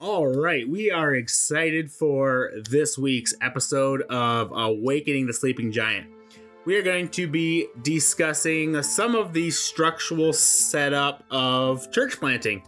All right, we are excited for this week's episode of Awakening the Sleeping Giant. We are going to be discussing some of the structural setup of church planting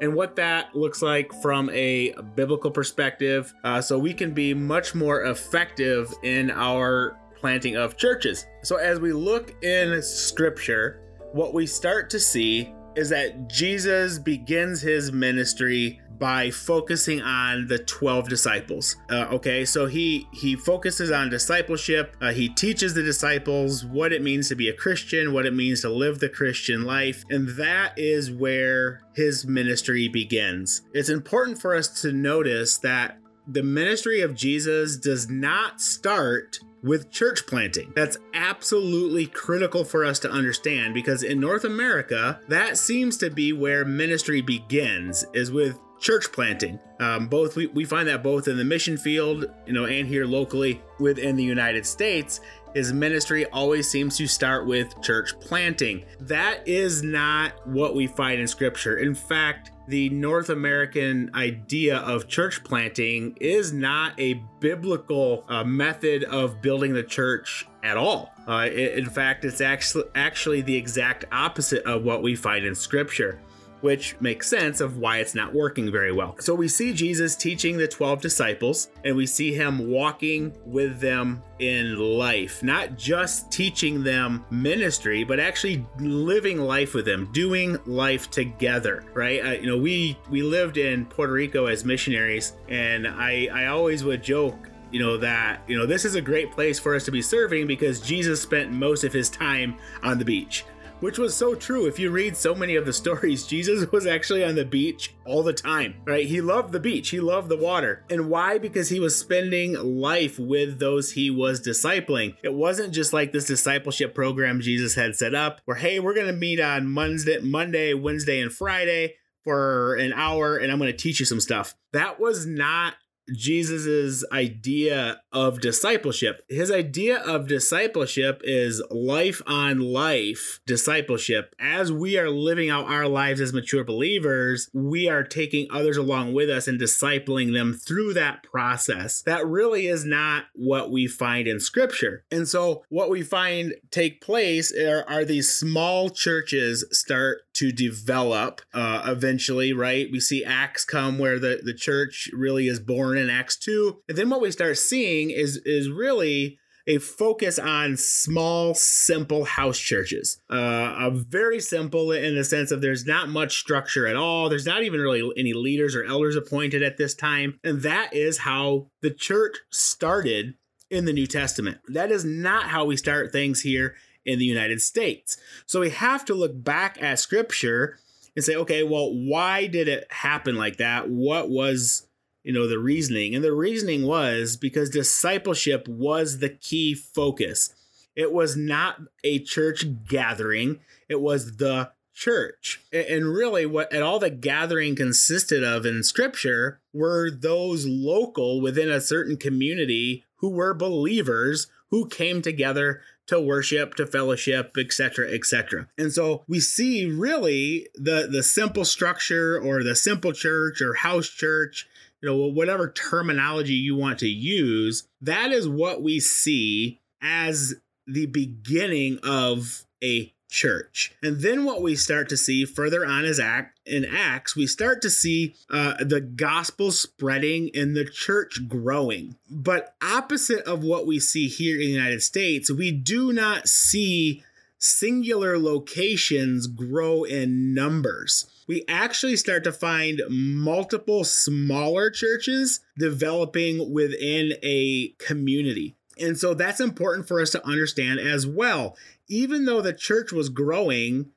and what that looks like from a biblical perspective uh, so we can be much more effective in our planting of churches. So, as we look in scripture, what we start to see is that Jesus begins his ministry by focusing on the 12 disciples uh, okay? So he he focuses on discipleship. Uh, he teaches the disciples what it means to be a christian what it means to live the christian life and that is where his ministry begins. It's important for us to notice that the ministry of jesus does not start with church planting. That's absolutely critical for us to understand because in North America, that seems to be where ministry begins is with church planting. Um, both we, we find that both in the mission field, you know, and here locally within the United States, his ministry always seems to start with church planting. That is not what we find in scripture. In fact, the North American idea of church planting is not a biblical uh, method of building the church at all. Uh, in fact, it's actually actually the exact opposite of what we find in scripture which makes sense of why it's not working very well. So we see Jesus teaching the 12 disciples, and we see him walking with them in life, not just teaching them ministry, but actually living life with them, doing life together, right? Uh, you know, we we lived in Puerto Rico as missionaries, and I I always would joke you know that you know this is a great place for us to be serving because Jesus spent most of his time on the beach which was so true. If you read so many of the stories, Jesus was actually on the beach all the time, right? He loved the beach, he loved the water. And why? Because he was spending life with those he was discipling. It wasn't just like this discipleship program Jesus had set up where, hey, we're going to meet on Monday, Monday, Wednesday, and Friday for an hour and I'm going to teach you some stuff. That was not Jesus's idea of discipleship. His idea of discipleship is life on life discipleship. As we are living out our lives as mature believers, we are taking others along with us and discipling them through that process. That really is not what we find in scripture. And so what we find take place are, are these small churches start to develop uh, eventually, right? We see Acts come where the, the church really is born in Acts 2. And then what we start seeing is is really a focus on small, simple house churches. Uh, very simple in the sense of there's not much structure at all. There's not even really any leaders or elders appointed at this time. And that is how the church started in the New Testament. That is not how we start things here in the United States. So we have to look back at scripture and say, okay, well, why did it happen like that? What was, you know, the reasoning? And the reasoning was because discipleship was the key focus. It was not a church gathering, it was the church. And really, what and all the gathering consisted of in scripture were those local within a certain community who were believers who came together to worship, to fellowship, etc., etc. And so we see really the the simple structure or the simple church or house church, you know, whatever terminology you want to use, that is what we see as the beginning of a church. And then what we start to see further on is act in Acts, we start to see uh, the gospel spreading and the church growing. But opposite of what we see here in the United States, we do not see singular locations grow in numbers. We actually start to find multiple smaller churches developing within a community. And so that's important for us to understand as well even though the church was growing,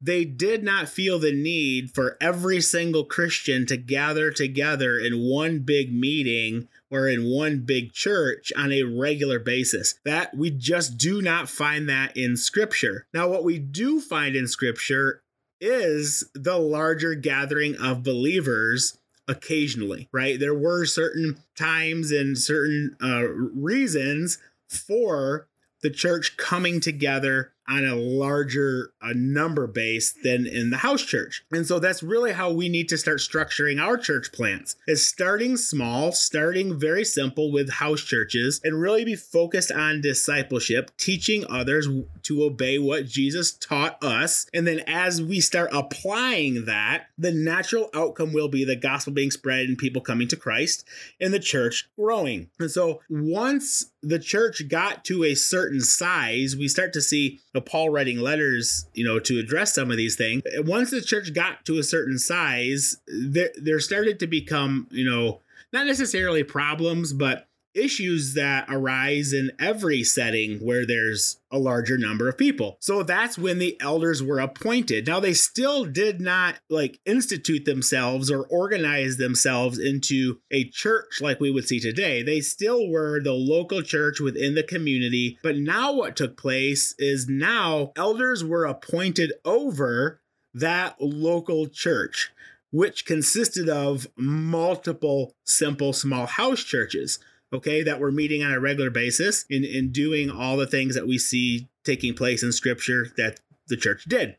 they did not feel the need for every single Christian to gather together in one big meeting or in one big church on a regular basis. That we just do not find that in scripture. Now, what we do find in scripture is the larger gathering of believers occasionally, right? There were certain times and certain uh, reasons for the church coming together on a larger a number base than in the house church. And so that's really how we need to start structuring our church plants is starting small, starting very simple with house churches and really be focused on discipleship, teaching others to obey what Jesus taught us. And then as we start applying that, the natural outcome will be the gospel being spread and people coming to Christ and the church growing. And so once the church got to a certain size, we start to see Paul writing letters, you know, to address some of these things. Once the church got to a certain size, there, there started to become, you know, not necessarily problems, but issues that arise in every setting where there's a larger number of people. So that's when the elders were appointed. Now they still did not like institute themselves or organize themselves into a church like we would see today. They still were the local church within the community. But now what took place is now elders were appointed over that local church which consisted of multiple simple small house churches okay, that we're meeting on a regular basis and, in doing all the things that we see taking place in scripture that the church did.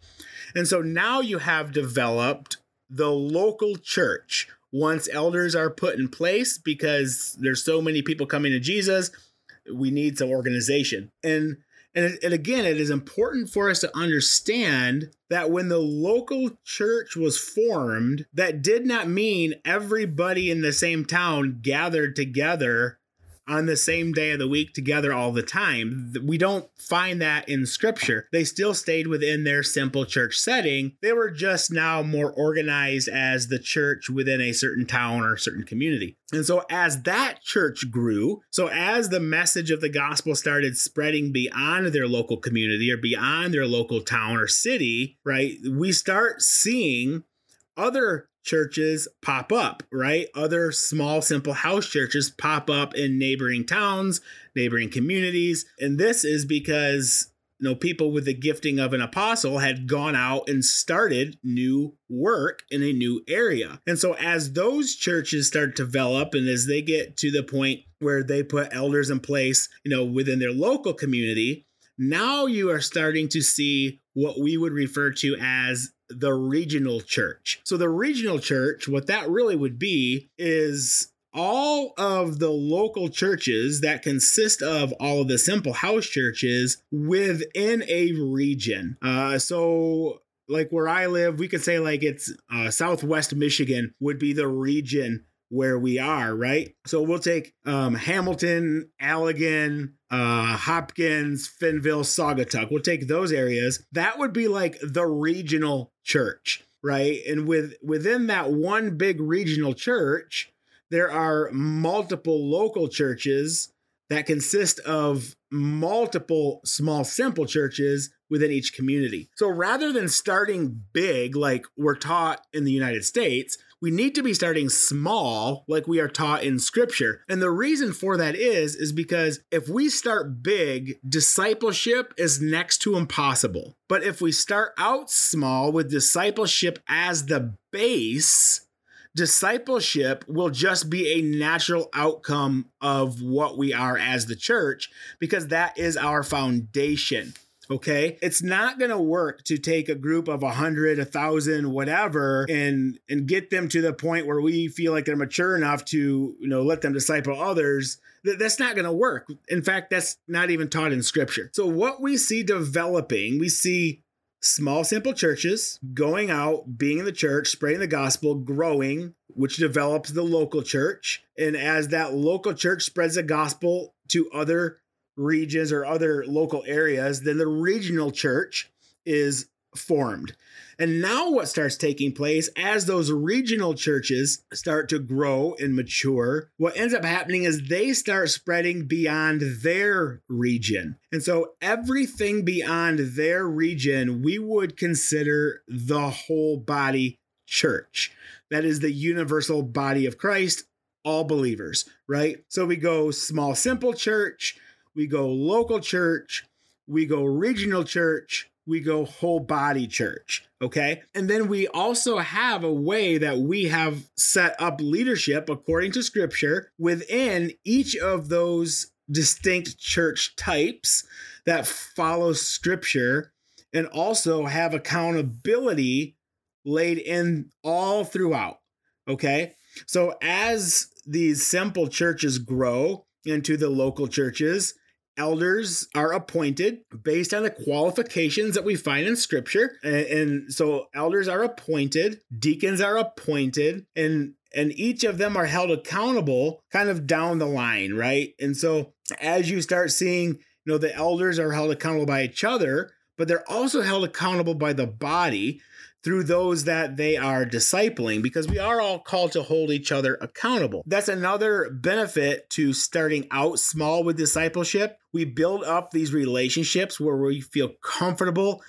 And so now you have developed the local church once elders are put in place because there's so many people coming to Jesus, we need some organization. And and, and again, it is important for us to understand that when the local church was formed, that did not mean everybody in the same town gathered together on the same day of the week together all the time. We don't find that in scripture. They still stayed within their simple church setting. They were just now more organized as the church within a certain town or certain community. And so, as that church grew, so as the message of the gospel started spreading beyond their local community or beyond their local town or city, right, we start seeing other churches pop up, right? Other small, simple house churches pop up in neighboring towns, neighboring communities. And this is because you know people with the gifting of an apostle had gone out and started new work in a new area and so as those churches start to develop and as they get to the point where they put elders in place you know within their local community now you are starting to see what we would refer to as the regional church. So, the regional church, what that really would be is all of the local churches that consist of all of the simple house churches within a region. Uh, so, like where I live, we could say like it's uh, Southwest Michigan would be the region where we are, right? So we'll take um, Hamilton, Allegan, uh, Hopkins, Fennville, Saugatuck. We'll take those areas. That would be like the regional church, right? And with within that one big regional church, there are multiple local churches that consist of multiple small simple churches within each community. So rather than starting big like we're taught in the United States, we need to be starting small like we are taught in scripture. And the reason for that is is because if we start big, discipleship is next to impossible. But if we start out small with discipleship as the base, discipleship will just be a natural outcome of what we are as the church because that is our foundation. Okay. It's not going to work to take a group of a hundred, a thousand, whatever, and, and get them to the point where we feel like they're mature enough to, you know, let them disciple others. That's not going to work. In fact, that's not even taught in scripture. So what we see developing, we see small, simple churches going out, being in the church, spreading the gospel, growing, which develops the local church. And as that local church spreads the gospel to other regions or other local areas, then the regional church is formed. And now, what starts taking place as those regional churches start to grow and mature, what ends up happening is they start spreading beyond their region. And so, everything beyond their region, we would consider the whole body church. That is the universal body of Christ, all believers, right? So, we go small, simple church we go local church, we go regional church, we go whole body church. Okay. And then we also have a way that we have set up leadership according to scripture within each of those distinct church types that follow scripture and also have accountability laid in all throughout. Okay. So as these simple churches grow into the local churches, elders are appointed based on the qualifications that we find in scripture. And, and, so elders are appointed deacons are appointed and and each of them are held accountable kind of down the line right? And so as you start seeing you know the elders are held accountable by each other but they're also held accountable by the body through those that they are discipling because we are all called to hold each other accountable. That's another benefit to starting out small with discipleship. We build up these relationships where we feel comfortable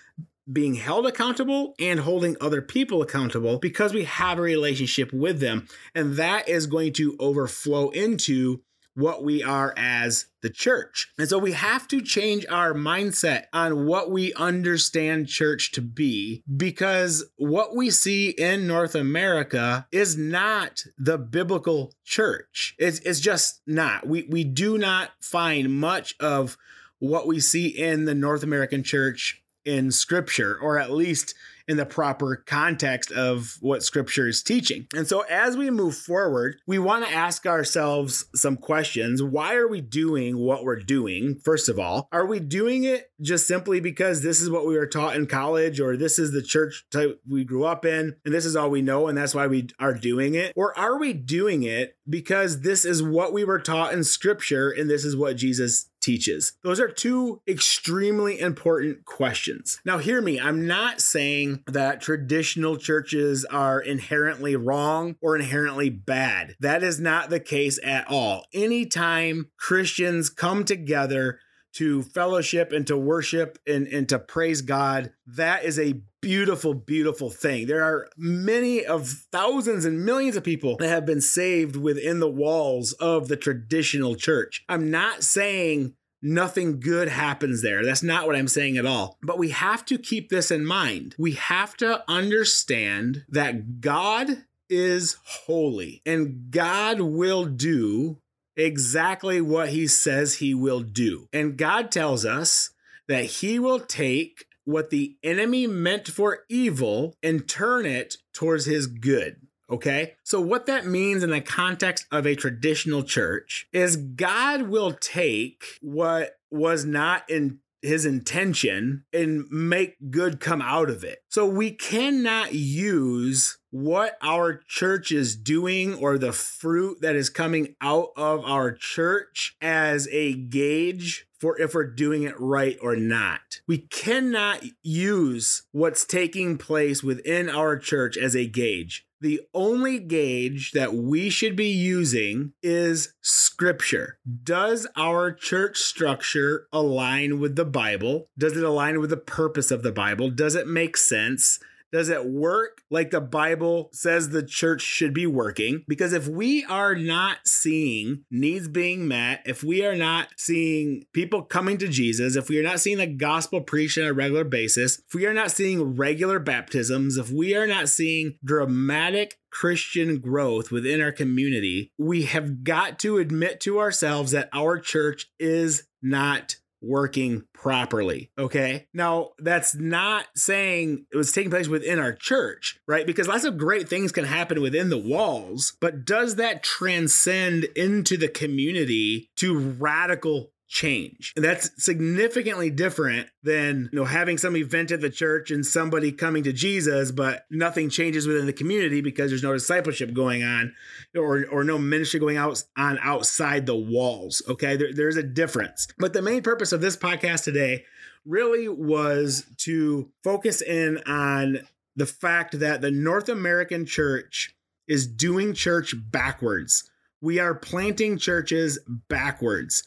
being held accountable and holding other people accountable because we have a relationship with them. And that is going to overflow into what we are as the church. And so we have to change our mindset on what we understand church to be because what we see in North America is not the biblical church. It's, it's just not. We, we do not find much of what we see in the North American church in scripture, or at least in the proper context of what scripture is teaching. And so as we move forward, we want to ask ourselves some questions. Why are we doing what we're doing? First of all, are we doing it just simply because this is what we were taught in college or this is the church type we grew up in and this is all we know and that's why we are doing it? Or are we doing it because this is what we were taught in scripture and this is what Jesus teaches? Those are two extremely important questions. Now, hear me, I'm not saying that traditional churches are inherently wrong or inherently bad. That is not the case at all. Anytime Christians come together, to fellowship and to worship and, and to praise God, that is a beautiful, beautiful thing. There are many of thousands and millions of people that have been saved within the walls of the traditional church. I'm not saying nothing good happens there. That's not what I'm saying at all. But we have to keep this in mind. We have to understand that God is holy and God will do exactly what he says he will do. And God tells us that he will take what the enemy meant for evil and turn it towards his good. Okay. So, what that means in the context of a traditional church is God will take what was not in his intention and make good come out of it. So, we cannot use what our church is doing or the fruit that is coming out of our church as a gauge for if we're doing it right or not. We cannot use what's taking place within our church as a gauge. The only gauge that we should be using is scripture. Does our church structure align with the Bible? Does it align with the purpose of the Bible? Does it make sense? Does it work like the Bible says the church should be working? Because if we are not seeing needs being met, if we are not seeing people coming to Jesus, if we are not seeing the gospel preached on a regular basis, if we are not seeing regular baptisms, if we are not seeing dramatic Christian growth within our community, we have got to admit to ourselves that our church is not working properly. Okay. Now, that's not saying it was taking place within our church, right? Because lots of great things can happen within the walls, but does that transcend into the community to radical change. And that's significantly different than, you know, having some event at the church and somebody coming to Jesus, but nothing changes within the community because there's no discipleship going on or, or no ministry going out on outside the walls. Okay. There, there's a difference. But the main purpose of this podcast today really was to focus in on the fact that the North American church is doing church backwards. We are planting churches backwards.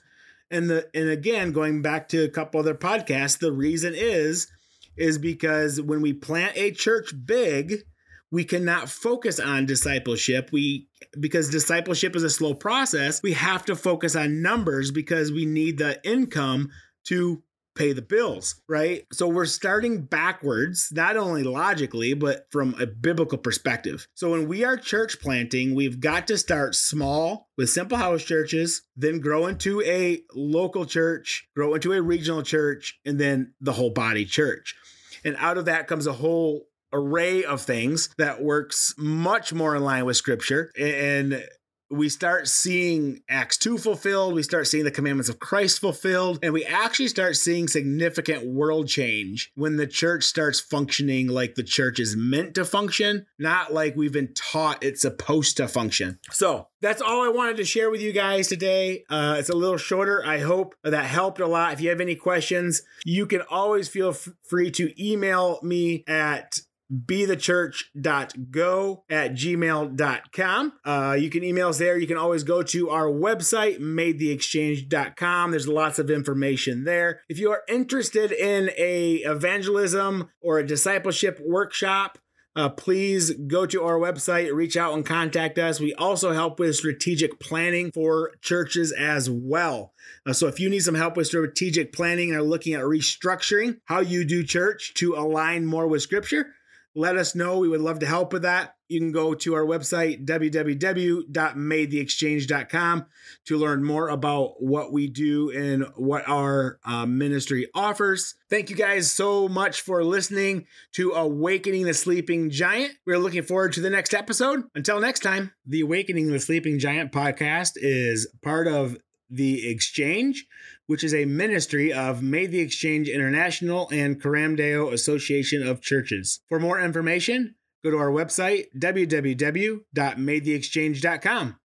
And the and again, going back to a couple other podcasts, the reason is is because when we plant a church big, we cannot focus on discipleship. We because discipleship is a slow process, we have to focus on numbers because we need the income to pay the bills, right? So we're starting backwards, not only logically, but from a biblical perspective. So when we are church planting, we've got to start small with simple house churches, then grow into a local church, grow into a regional church, and then the whole body church. And out of that comes a whole array of things that works much more in line with scripture and we start seeing Acts 2 fulfilled, we start seeing the commandments of Christ fulfilled, and we actually start seeing significant world change when the church starts functioning like the church is meant to function, not like we've been taught it's supposed to function. So, that's all I wanted to share with you guys today. Uh, it's a little shorter. I hope that helped a lot. If you have any questions, you can always feel f- free to email me at bethechurch.go at gmail.com. Uh, you can email us there. You can always go to our website, madetheexchange.com. There's lots of information there. If you are interested in a evangelism or a discipleship workshop, uh, please go to our website, reach out and contact us. We also help with strategic planning for churches as well. Uh, so if you need some help with strategic planning and are looking at restructuring how you do church to align more with scripture, let us know. We would love to help with that. You can go to our website, www.madetheexchange.com, to learn more about what we do and what our uh, ministry offers. Thank you guys so much for listening to Awakening the Sleeping Giant. We're looking forward to the next episode. Until next time, the Awakening the Sleeping Giant podcast is part of the Exchange, which is a ministry of Made the Exchange International and Coram Deo Association of Churches. For more information, go to our website, www.madetheexchange.com.